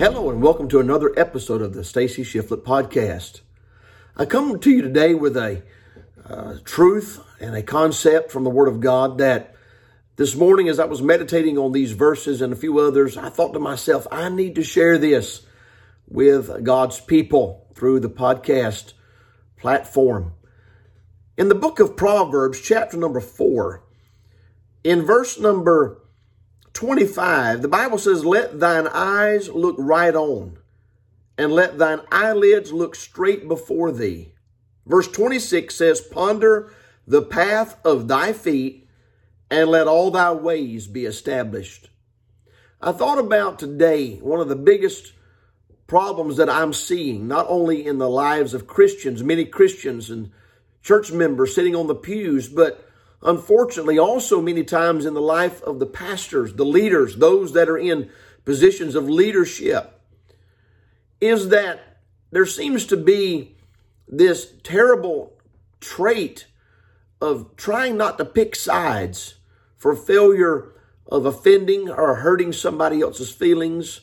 Hello and welcome to another episode of the Stacy Shiflett podcast. I come to you today with a uh, truth and a concept from the Word of God that this morning, as I was meditating on these verses and a few others, I thought to myself, I need to share this with God's people through the podcast platform. In the book of Proverbs, chapter number four, in verse number 25, the Bible says, Let thine eyes look right on, and let thine eyelids look straight before thee. Verse 26 says, Ponder the path of thy feet, and let all thy ways be established. I thought about today one of the biggest problems that I'm seeing, not only in the lives of Christians, many Christians and church members sitting on the pews, but unfortunately also many times in the life of the pastors, the leaders, those that are in positions of leadership, is that there seems to be this terrible trait of trying not to pick sides for failure of offending or hurting somebody else's feelings,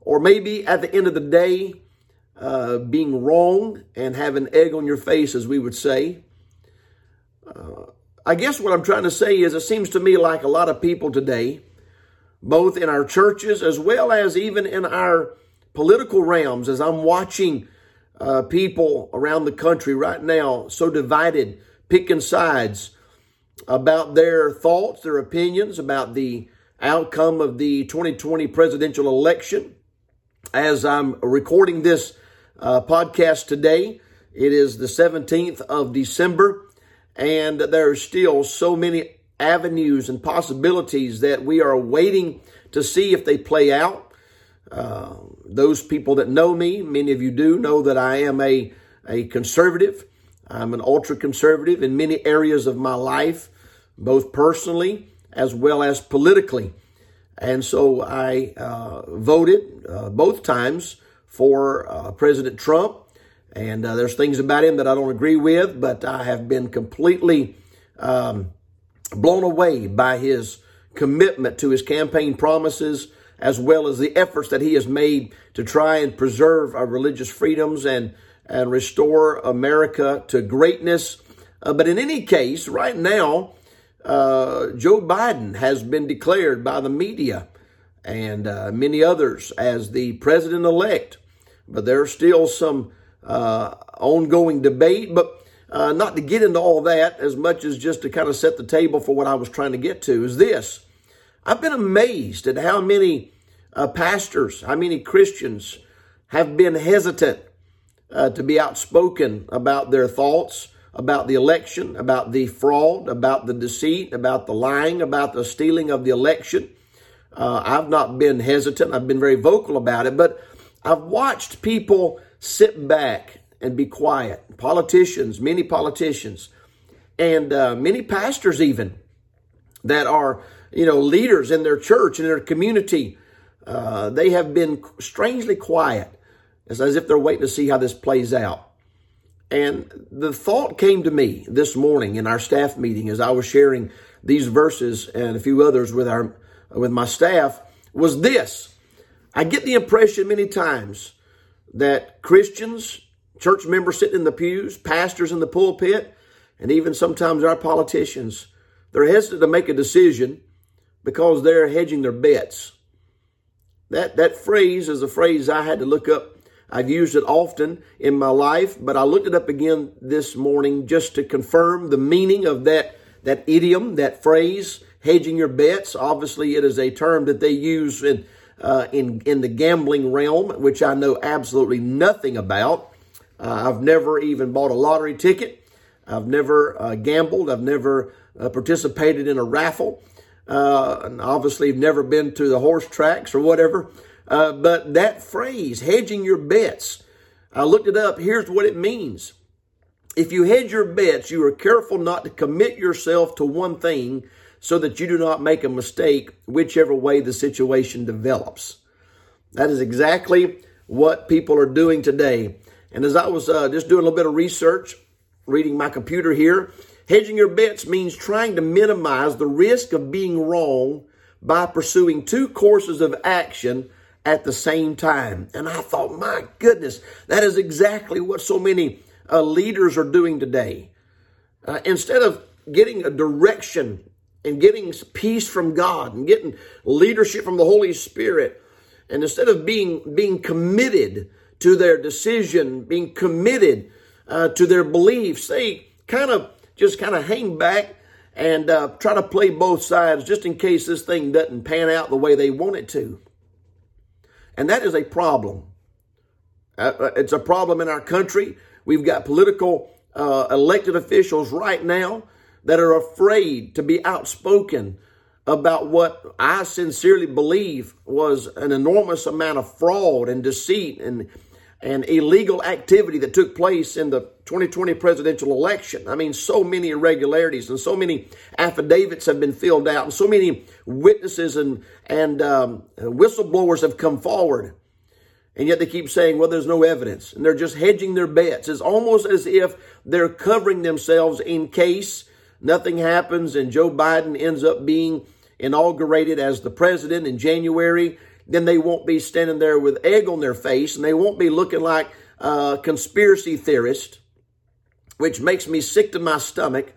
or maybe at the end of the day, uh, being wrong and having egg on your face, as we would say. Uh, I guess what I'm trying to say is it seems to me like a lot of people today, both in our churches as well as even in our political realms, as I'm watching uh, people around the country right now so divided, picking sides, about their thoughts, their opinions about the outcome of the 2020 presidential election. As I'm recording this uh, podcast today, it is the 17th of December, and there are still so many avenues and possibilities that we are waiting to see if they play out. Uh, those people that know me, many of you do know that I am a, a conservative. I'm an ultra conservative in many areas of my life, both personally as well as politically. And so I uh, voted uh, both times for uh, President Trump. And uh, there's things about him that I don't agree with, but I have been completely um, blown away by his commitment to his campaign promises as well as the efforts that he has made to try and preserve our religious freedoms and and restore America to greatness. Uh, but in any case, right now, uh, Joe Biden has been declared by the media and uh, many others as the president elect. But there's still some uh, ongoing debate. But uh, not to get into all that as much as just to kind of set the table for what I was trying to get to is this. I've been amazed at how many uh, pastors, how many Christians have been hesitant uh, to be outspoken about their thoughts about the election, about the fraud, about the deceit, about the lying, about the stealing of the election. Uh, I've not been hesitant. I've been very vocal about it, but I've watched people sit back and be quiet. Politicians, many politicians, and uh, many pastors even that are, you know, leaders in their church and their community. Uh, they have been strangely quiet it's as if they're waiting to see how this plays out. And the thought came to me this morning in our staff meeting as I was sharing these verses and a few others with our with my staff was this. I get the impression many times that Christians, church members sitting in the pews, pastors in the pulpit, and even sometimes our politicians, they're hesitant to make a decision because they're hedging their bets. That that phrase is a phrase I had to look up I've used it often in my life, but I looked it up again this morning just to confirm the meaning of that, that idiom, that phrase, hedging your bets. Obviously, it is a term that they use in, uh, in, in the gambling realm, which I know absolutely nothing about. Uh, I've never even bought a lottery ticket. I've never uh, gambled. I've never uh, participated in a raffle. Uh, and obviously, I've never been to the horse tracks or whatever. But that phrase, hedging your bets, I looked it up. Here's what it means. If you hedge your bets, you are careful not to commit yourself to one thing so that you do not make a mistake, whichever way the situation develops. That is exactly what people are doing today. And as I was uh, just doing a little bit of research, reading my computer here, hedging your bets means trying to minimize the risk of being wrong by pursuing two courses of action at the same time. And I thought, my goodness, that is exactly what so many uh, leaders are doing today. Uh, instead of getting a direction and getting peace from God and getting leadership from the Holy Spirit, and instead of being being committed to their decision, being committed uh, to their beliefs, they kind of just kind of hang back and uh, try to play both sides just in case this thing doesn't pan out the way they want it to. And that is a problem. Uh, uh it's a problem in our country. We've got political uh, elected officials right now that are afraid to be outspoken about what I sincerely believe was an enormous amount of fraud and deceit and and illegal activity that took place in the 2020 presidential election. I mean, so many irregularities and so many affidavits have been filled out, and so many witnesses and and um, whistleblowers have come forward, and yet they keep saying, "Well, there's no evidence," and they're just hedging their bets. It's almost as if they're covering themselves in case nothing happens and Joe Biden ends up being inaugurated as the president in January then they won't be standing there with egg on their face and they won't be looking like conspiracy theorists, which makes me sick to my stomach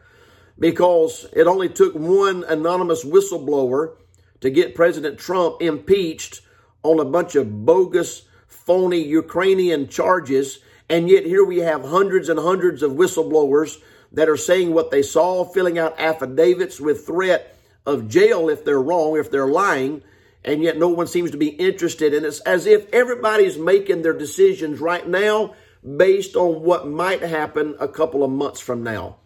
because it only took one anonymous whistleblower to get President Trump impeached on a bunch of bogus, phony Ukrainian charges. And yet here we have hundreds and hundreds of whistleblowers that are saying what they saw, filling out affidavits with threat of jail if they're wrong, if they're lying and yet no one seems to be interested. And it's as if everybody's making their decisions right now based on what might happen a couple of months from now.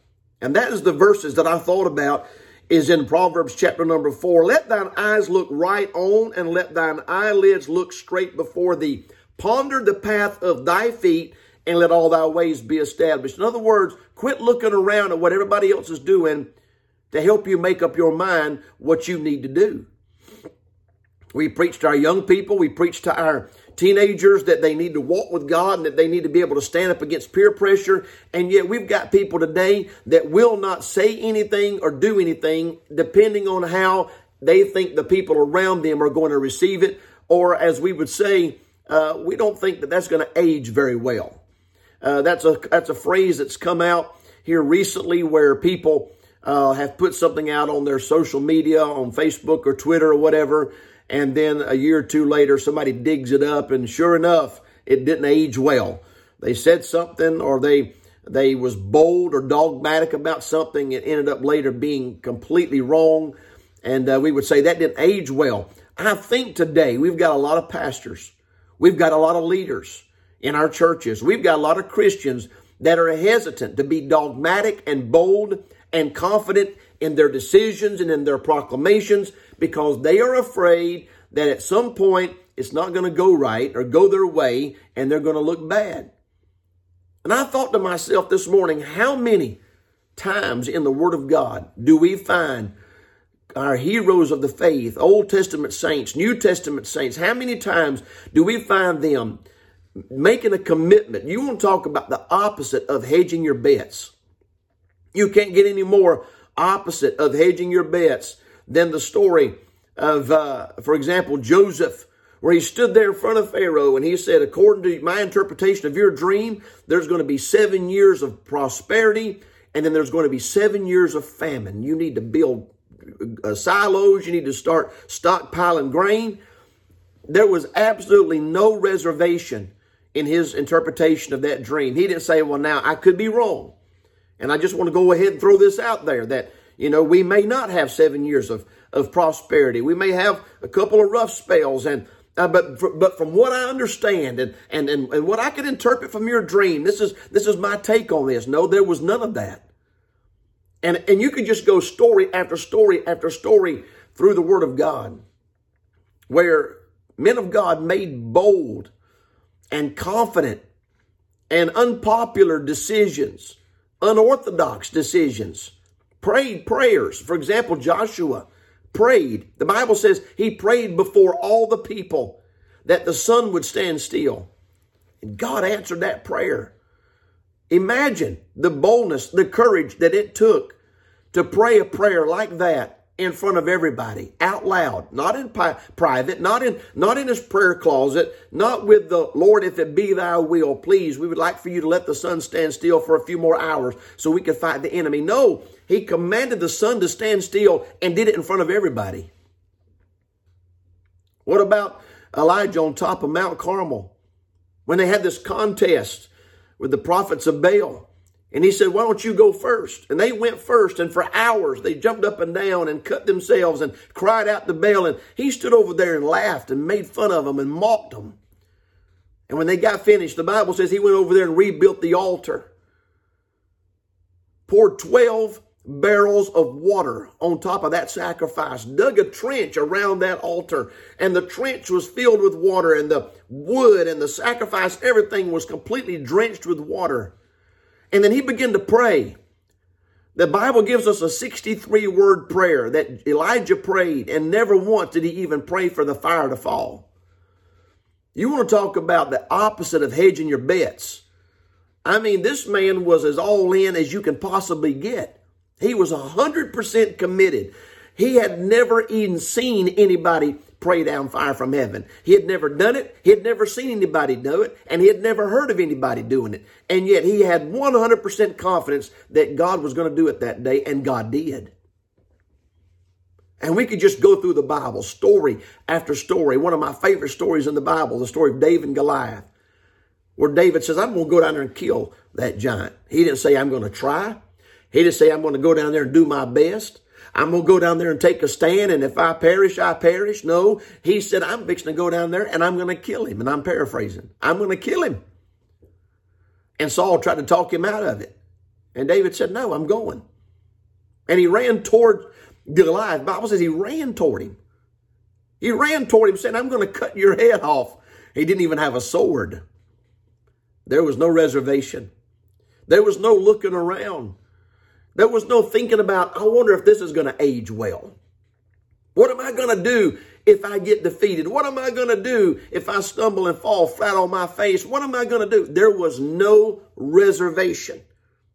And that is the verses that I thought about is in Proverbs chapter number four. Let thine eyes look right on and let thine eyelids look straight before thee. Ponder the path of thy feet and let all thy ways be established. In other words, quit looking around at what everybody else is doing to help you make up your mind what you need to do. We preach to our young people. We preach to our teenagers that they need to walk with God and that they need to be able to stand up against peer pressure. And yet we've got people today that will not say anything or do anything depending on how they think the people around them are going to receive it. Or as we would say, uh, we don't think that that's going to age very well. Uh, that's a that's a phrase that's come out here recently where people uh, have put something out on their social media, on Facebook or Twitter or whatever, and then a year or two later, somebody digs it up, and sure enough, it didn't age well. They said something, or they they was bold or dogmatic about something. It ended up later being completely wrong, and uh, we would say that didn't age well. I think today we've got a lot of pastors, we've got a lot of leaders in our churches, we've got a lot of Christians that are hesitant to be dogmatic and bold and confident in their decisions and in their proclamations because they are afraid that at some point it's not going to go right or go their way and they're going to look bad. And I thought to myself this morning, how many times in the Word of God do we find our heroes of the faith, Old Testament saints, New Testament saints, how many times do we find them making a commitment? You want to talk about the opposite of hedging your bets. You can't get any more opposite of hedging your bets than the story of, uh, for example, Joseph, where he stood there in front of Pharaoh and he said, according to my interpretation of your dream, there's going to be seven years of prosperity and then there's going to be seven years of famine. You need to build uh, silos. You need to start stockpiling grain. There was absolutely no reservation in his interpretation of that dream. He didn't say, well, now I could be wrong. And I just want to go ahead and throw this out there that you know, we may not have seven years of, of prosperity. We may have a couple of rough spells and uh, but but from what I understand and, and and and what I can interpret from your dream, this is this is my take on this. No, there was none of that. And and you could just go story after story after story through the Word of God, where men of God made bold and confident and unpopular decisions, unorthodox decisions prayed prayers. For example, Joshua prayed. The Bible says he prayed before all the people that the sun would stand still. And God answered that prayer. Imagine the boldness, the courage that it took to pray a prayer like that in front of everybody, out loud, not in pi- private, not in not in his prayer closet, not with the Lord, if it be thy will, please, we would like for you to let the sun stand still for a few more hours so we could fight the enemy. No, he commanded the sun to stand still and did it in front of everybody. What about Elijah on top of Mount Carmel when they had this contest with the prophets of Baal? And he said, Why don't you go first? And they went first, and for hours they jumped up and down and cut themselves and cried out to Baal. And he stood over there and laughed and made fun of them and mocked them. And when they got finished, the Bible says he went over there and rebuilt the altar, poured 12 barrels of water on top of that sacrifice, dug a trench around that altar, and the trench was filled with water, and the wood and the sacrifice, everything was completely drenched with water. And then he began to pray. The Bible gives us a 63 word prayer that Elijah prayed, and never once did he even pray for the fire to fall. You want to talk about the opposite of hedging your bets. I mean, this man was as all in as you can possibly get. He was 100% committed. He had never even seen anybody pray down fire from heaven. He had never done it. He had never seen anybody do it. And he had never heard of anybody doing it. And yet he had 100% confidence that God was going to do it that day. And God did. And we could just go through the Bible, story after story. One of my favorite stories in the Bible, the story of David and Goliath, where David says, I'm going to go down there and kill that giant. He didn't say, I'm going to try. He didn't say, I'm going to go down there and do my best. I'm going to go down there and take a stand, and if I perish, I perish. No, he said, I'm fixing to go down there and I'm going to kill him. And I'm paraphrasing. I'm going to kill him. And Saul tried to talk him out of it. And David said, No, I'm going. And he ran toward Goliath. The Bible says he ran toward him. He ran toward him saying, I'm going to cut your head off. He didn't even have a sword. There was no reservation. There was no looking around. There was no thinking about, I wonder if this is going to age well. What am I going to do if I get defeated? What am I going to do if I stumble and fall flat on my face? What am I going to do? There was no reservation.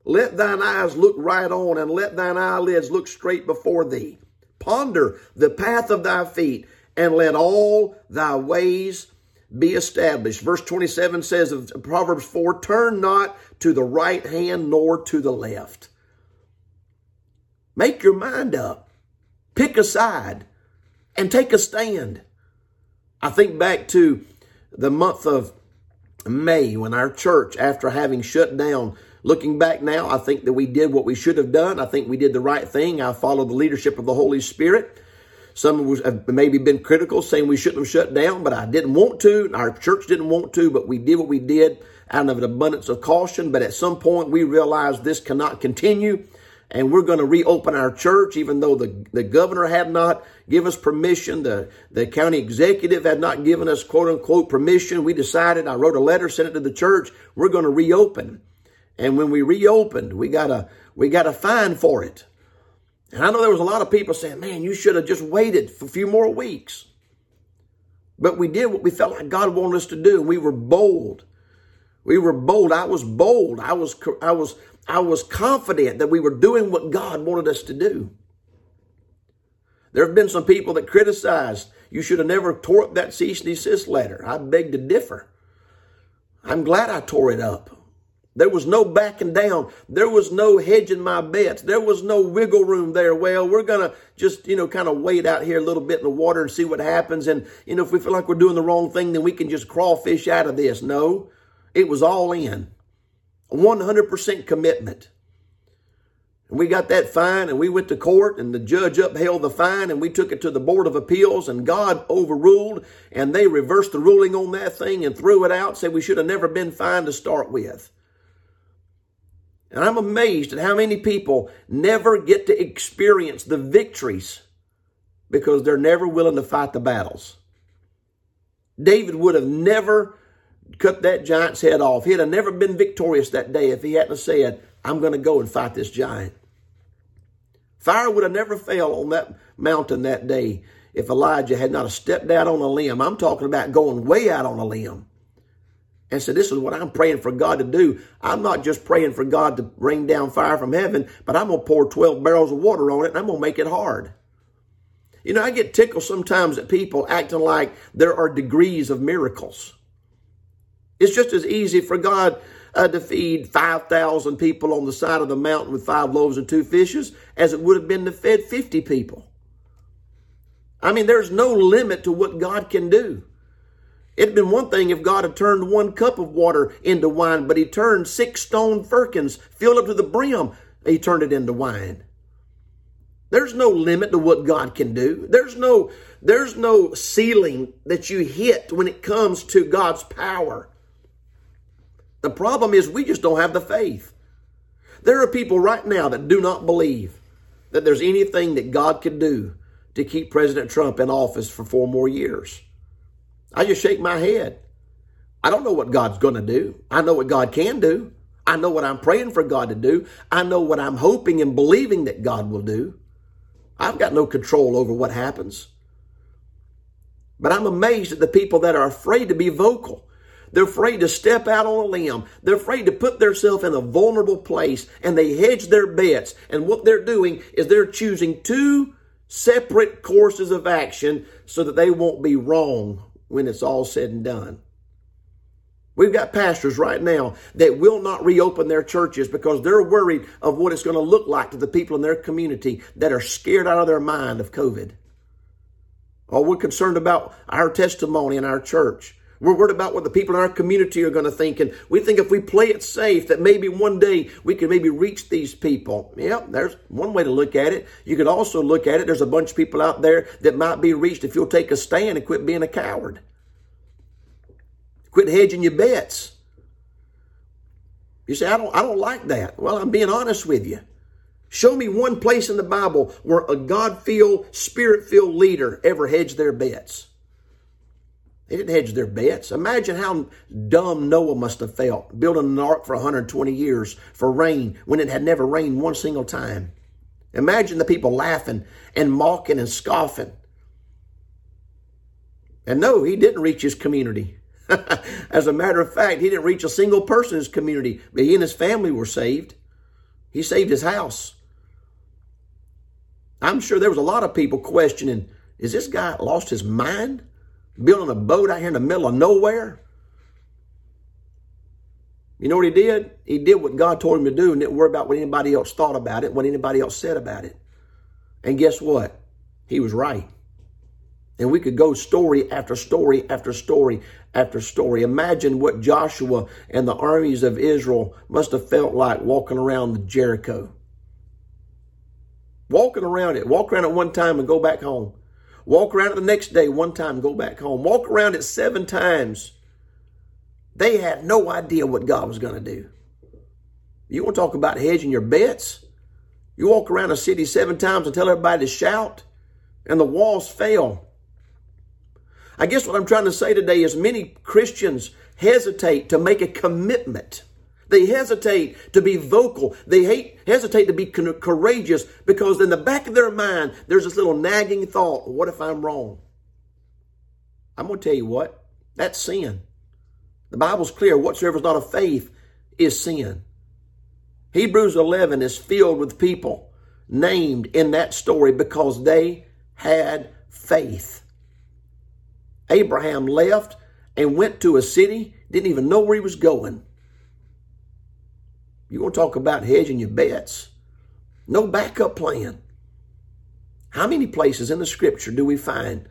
Let thine eyes look right on and let thine eyelids look straight before thee. Ponder the path of thy feet and let all thy ways be established. Verse 27 says of Proverbs 4, turn not to the right hand nor to the left. Make your mind up. Pick a side and take a stand. I think back to the month of May when our church, after having shut down, looking back now, I think that we did what we should have done. I think we did the right thing. I followed the leadership of the Holy Spirit. Some have maybe been critical, saying we shouldn't have shut down, but I didn't want to. Our church didn't want to, but we did what we did out of an abundance of caution. But at some point, we realized this cannot continue and we're going to reopen our church, even though the, the governor had not given us permission. The, the county executive had not given us quote unquote permission. We decided, I wrote a letter, sent it to the church. We're going to reopen. And when we reopened, we got a, we got a fine for it. And I know there was a lot of people saying, man, you should have just waited for a few more weeks. But we did what we felt like God wanted us to do. We were bold. We were bold. I was bold. I was, I was I was confident that we were doing what God wanted us to do. There have been some people that criticized you should have never tore up that cease and desist letter. I beg to differ. I'm glad I tore it up. There was no backing down. There was no hedging my bets. There was no wiggle room there. Well, we're going to just, you know, kind of wait out here a little bit in the water and see what happens. And, you know, if we feel like we're doing the wrong thing, then we can just crawfish out of this. No, it was all in. 100% commitment. And we got that fine and we went to court and the judge upheld the fine and we took it to the Board of Appeals and God overruled and they reversed the ruling on that thing and threw it out, said we should have never been fined to start with. And I'm amazed at how many people never get to experience the victories because they're never willing to fight the battles. David would have never cut that giant's head off. He'd have never been victorious that day if he hadn't said, I'm going to go and fight this giant. Fire would have never fell on that mountain that day if Elijah had not stepped out on a limb. I'm talking about going way out on a limb. And so this is what I'm praying for God to do. I'm not just praying for God to rain down fire from heaven, but I'm going to pour 12 barrels of water on it and I'm going to make it hard. You know, I get tickled sometimes at people acting like there are degrees of miracles. It's just as easy for God uh, to feed 5,000 people on the side of the mountain with five loaves and two fishes as it would have been to feed 50 people. I mean, there's no limit to what God can do. It'd been one thing if God had turned one cup of water into wine, but he turned six stone firkins filled up to the brim. He turned it into wine. There's no limit to what God can do. There's no, there's no ceiling that you hit when it comes to God's power. The problem is we just don't have the faith. There are people right now that do not believe that there's anything that God could do to keep President Trump in office for four more years. I just shake my head. I don't know what God's going to do. I know what God can do. I know what I'm praying for God to do. I know what I'm hoping and believing that God will do. I've got no control over what happens. But I'm amazed at the people that are afraid to be vocal. They're afraid to step out on a limb. They're afraid to put themselves in a vulnerable place and they hedge their bets. And what they're doing is they're choosing two separate courses of action so that they won't be wrong when it's all said and done. We've got pastors right now that will not reopen their churches because they're worried of what it's going to look like to the people in their community that are scared out of their mind of COVID. Or we're concerned about our testimony in our church. We're worried about what the people in our community are going to think. And we think if we play it safe, that maybe one day we can maybe reach these people. Yeah, there's one way to look at it. You could also look at it. There's a bunch of people out there that might be reached if you'll take a stand and quit being a coward. Quit hedging your bets. You say, I don't, I don't like that. Well, I'm being honest with you. Show me one place in the Bible where a God filled, spirit filled leader ever hedged their bets. They didn't hedge their bets. Imagine how dumb Noah must have felt building an ark for 120 years for rain when it had never rained one single time. Imagine the people laughing and mocking and scoffing. And no, he didn't reach his community. As a matter of fact, he didn't reach a single person in his community, but he and his family were saved. He saved his house. I'm sure there was a lot of people questioning, is this guy lost his mind? Building a boat out here in the middle of nowhere. You know what he did? He did what God told him to do and didn't worry about what anybody else thought about it, what anybody else said about it. And guess what? He was right. And we could go story after story after story after story. Imagine what Joshua and the armies of Israel must have felt like walking around Jericho. Walking around it, walk around it one time and go back home. Walk around it the next day, one time, go back home. Walk around it seven times. They had no idea what God was going to do. You want to talk about hedging your bets? You walk around a city seven times and tell everybody to shout, and the walls fell. I guess what I'm trying to say today is many Christians hesitate to make a commitment they hesitate to be vocal. They hate, hesitate to be courageous because in the back of their mind, there's this little nagging thought, what if I'm wrong? I'm going to tell you what, that's sin. The Bible's clear, whatsoever is not of faith is sin. Hebrews 11 is filled with people named in that story because they had faith. Abraham left and went to a city, didn't even know where he was going. You want to talk about hedging your bets? No backup plan. How many places in the scripture do we find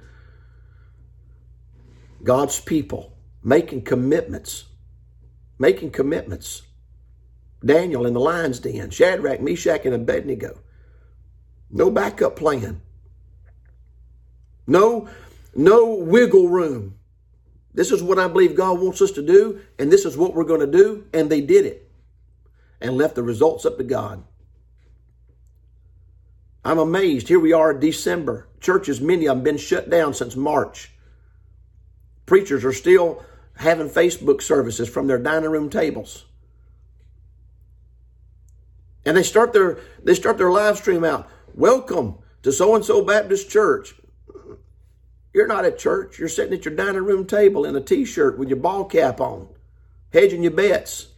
God's people making commitments? Making commitments. Daniel in the lion's den, Shadrach, Meshach, and Abednego. No backup plan. No, no wiggle room. This is what I believe God wants us to do, and this is what we're going to do, and they did it and left the results up to God. I'm amazed. Here we are in December. Churches, many of them, been shut down since March. Preachers are still having Facebook services from their dining room tables. And they start their they start their live stream out. Welcome to so and so Baptist Church. You're not at church. You're sitting at your dining room table in a t-shirt with your ball cap on, hedging your bets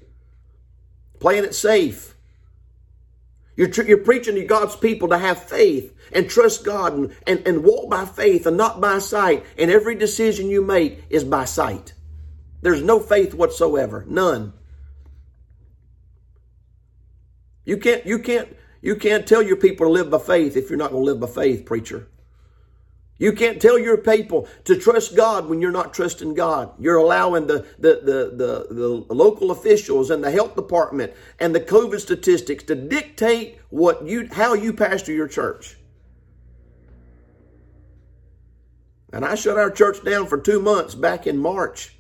playing it safe. You're, tr- you're preaching to God's people to have faith and trust God and, and, and walk by faith and not by sight. And every decision you make is by sight. There's no faith whatsoever. None. You can't, you can't, you can't tell your people to live by faith if you're not going to live by faith, preacher. You can't tell your people to trust God when you're not trusting God. You're allowing the, the, the, the, the local officials and the health department and the COVID statistics to dictate what you, how you pastor your church. And I shut our church down for two months back in March.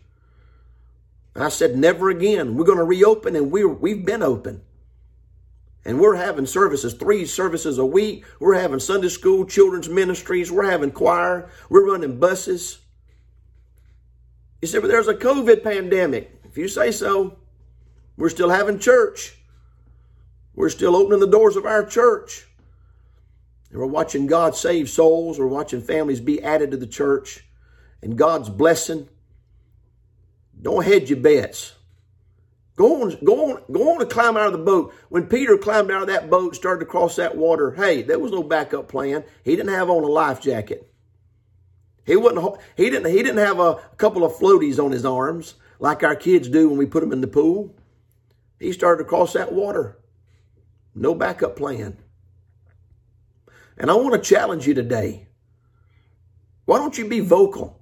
I said, never again. We're going to reopen and we're, we've been open. And we're having services, three services a week. We're having Sunday school, children's ministries. We're having choir. We're running buses. You said, but there's a COVID pandemic. If you say so, we're still having church. We're still opening the doors of our church. And we're watching God save souls. We're watching families be added to the church. And God's blessing. Don't hedge your bets. Go on, go on, go on and climb out of the boat. When Peter climbed out of that boat, started to cross that water, hey, there was no backup plan. He didn't have on a life jacket. He wasn't. He didn't. He didn't have a couple of floaties on his arms like our kids do when we put them in the pool. He started to cross that water. No backup plan. And I want to challenge you today. Why don't you be vocal?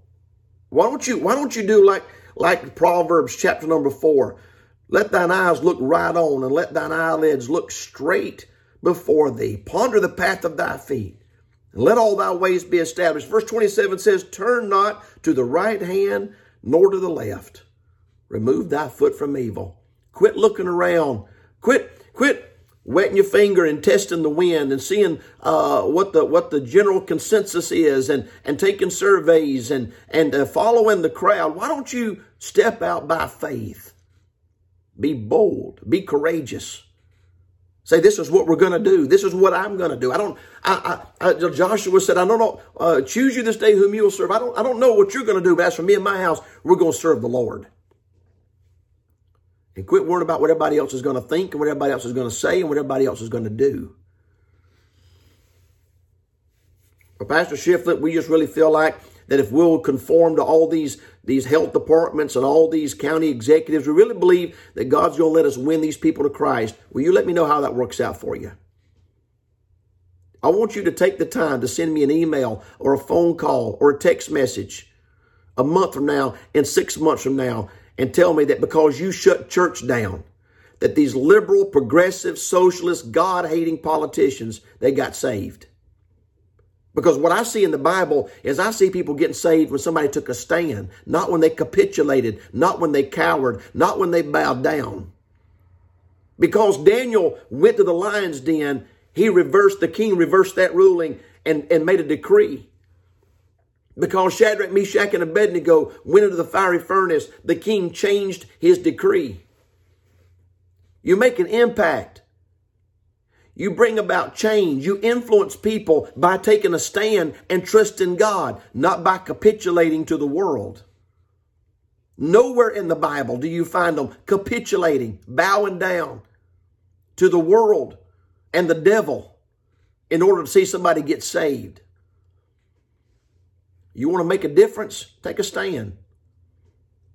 Why don't you? Why don't you do like like Proverbs chapter number four? Let thine eyes look right on, and let thine eyelids look straight before thee. Ponder the path of thy feet, and let all thy ways be established. Verse 27 says, Turn not to the right hand, nor to the left. Remove thy foot from evil. Quit looking around. Quit, quit wetting your finger and testing the wind and seeing uh, what the what the general consensus is and and taking surveys and and uh, following the crowd. Why don't you step out by faith? Be bold. Be courageous. Say, this is what we're going to do. This is what I'm going to do. I don't, I, I, I, Joshua said, I don't know, uh, choose you this day whom you will serve. I don't, I don't know what you're going to do, but as for me and my house, we're going to serve the Lord. And quit worrying about what everybody else is going to think and what everybody else is going to say and what everybody else is going to do. For Pastor Shiflett, we just really feel like that if we'll conform to all these, these health departments and all these county executives, we really believe that God's going to let us win these people to Christ. Will you let me know how that works out for you? I want you to take the time to send me an email or a phone call or a text message a month from now and six months from now and tell me that because you shut church down, that these liberal, progressive, socialist, God hating politicians, they got saved. Because what I see in the Bible is I see people getting saved when somebody took a stand, not when they capitulated, not when they cowered, not when they bowed down. Because Daniel went to the lion's den, he reversed, the king reversed that ruling and, and made a decree. Because Shadrach, Meshach, and Abednego went into the fiery furnace, the king changed his decree. You make an impact. You bring about change. You influence people by taking a stand and trusting God, not by capitulating to the world. Nowhere in the Bible do you find them capitulating, bowing down to the world and the devil in order to see somebody get saved. You want to make a difference? Take a stand.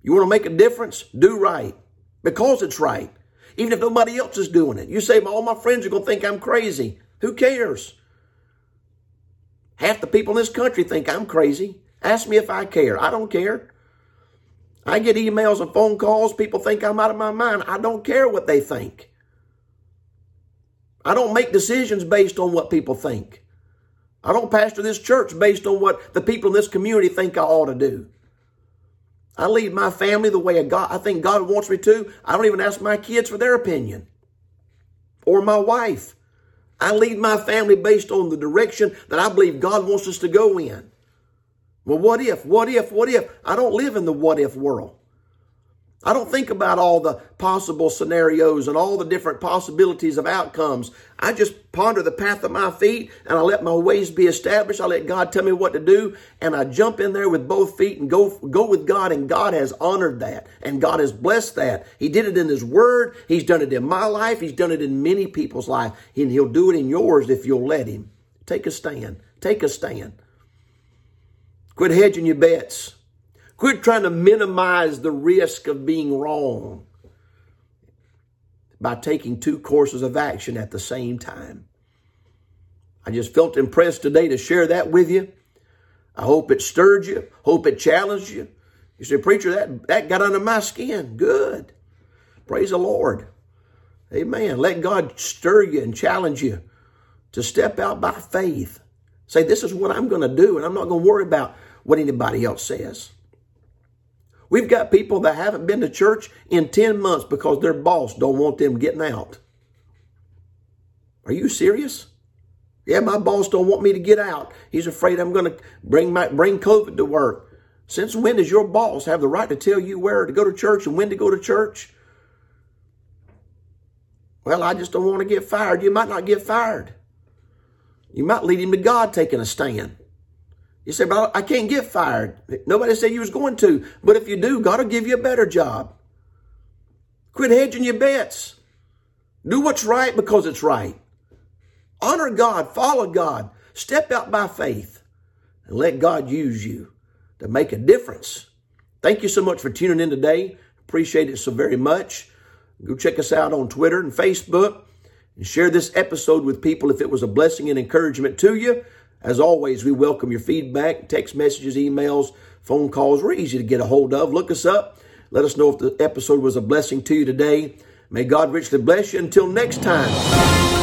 You want to make a difference? Do right because it's right even if nobody else is doing it. You say, all my friends are going to think I'm crazy. Who cares? Half the people in this country think I'm crazy. Ask me if I care. I don't care. I get emails and phone calls. People think I'm out of my mind. I don't care what they think. I don't make decisions based on what people think. I don't pastor this church based on what the people in this community think I ought to do. I lead my family the way God, I think God wants me to. I don't even ask my kids for their opinion or my wife. I lead my family based on the direction that I believe God wants us to go in. Well, what if? What if? What if? I don't live in the what if world. I don't think about all the possible scenarios and all the different possibilities of outcomes. I just ponder the path of my feet and I let my ways be established. I let God tell me what to do and I jump in there with both feet and go, go with God and God has honored that and God has blessed that. He did it in His Word. He's done it in my life. He's done it in many people's life and He'll do it in yours if you'll let Him. Take a stand. Take a stand. Quit hedging your bets. Quit trying to minimize the risk of being wrong by taking two courses of action at the same time. I just felt impressed today to share that with you. I hope it stirred you. Hope it challenged you. You say, preacher, that, that got under my skin. Good. Praise the Lord. Amen. Let God stir you and challenge you to step out by faith. Say, this is what I'm going to do, and I'm not going to worry about what anybody else says. We've got people that haven't been to church in 10 months because their boss don't want them getting out. Are you serious? Yeah, my boss don't want me to get out. He's afraid I'm going to bring my, bring COVID to work. Since when does your boss have the right to tell you where to go to church and when to go to church? Well, I just don't want to get fired. You might not get fired. You might lead him to God taking a stand. You say, but I can't get fired. Nobody said you was going to. But if you do, God will give you a better job. Quit hedging your bets. Do what's right because it's right. Honor God. Follow God. Step out by faith and let God use you to make a difference. Thank you so much for tuning in today. Appreciate it so very much. Go check us out on Twitter and Facebook and share this episode with people if it was a blessing and encouragement to you. As always, we welcome your feedback, text messages, emails, phone calls. We're easy to get a hold of. Look us up. Let us know if the episode was a blessing to you today. May God richly bless you. Until next time.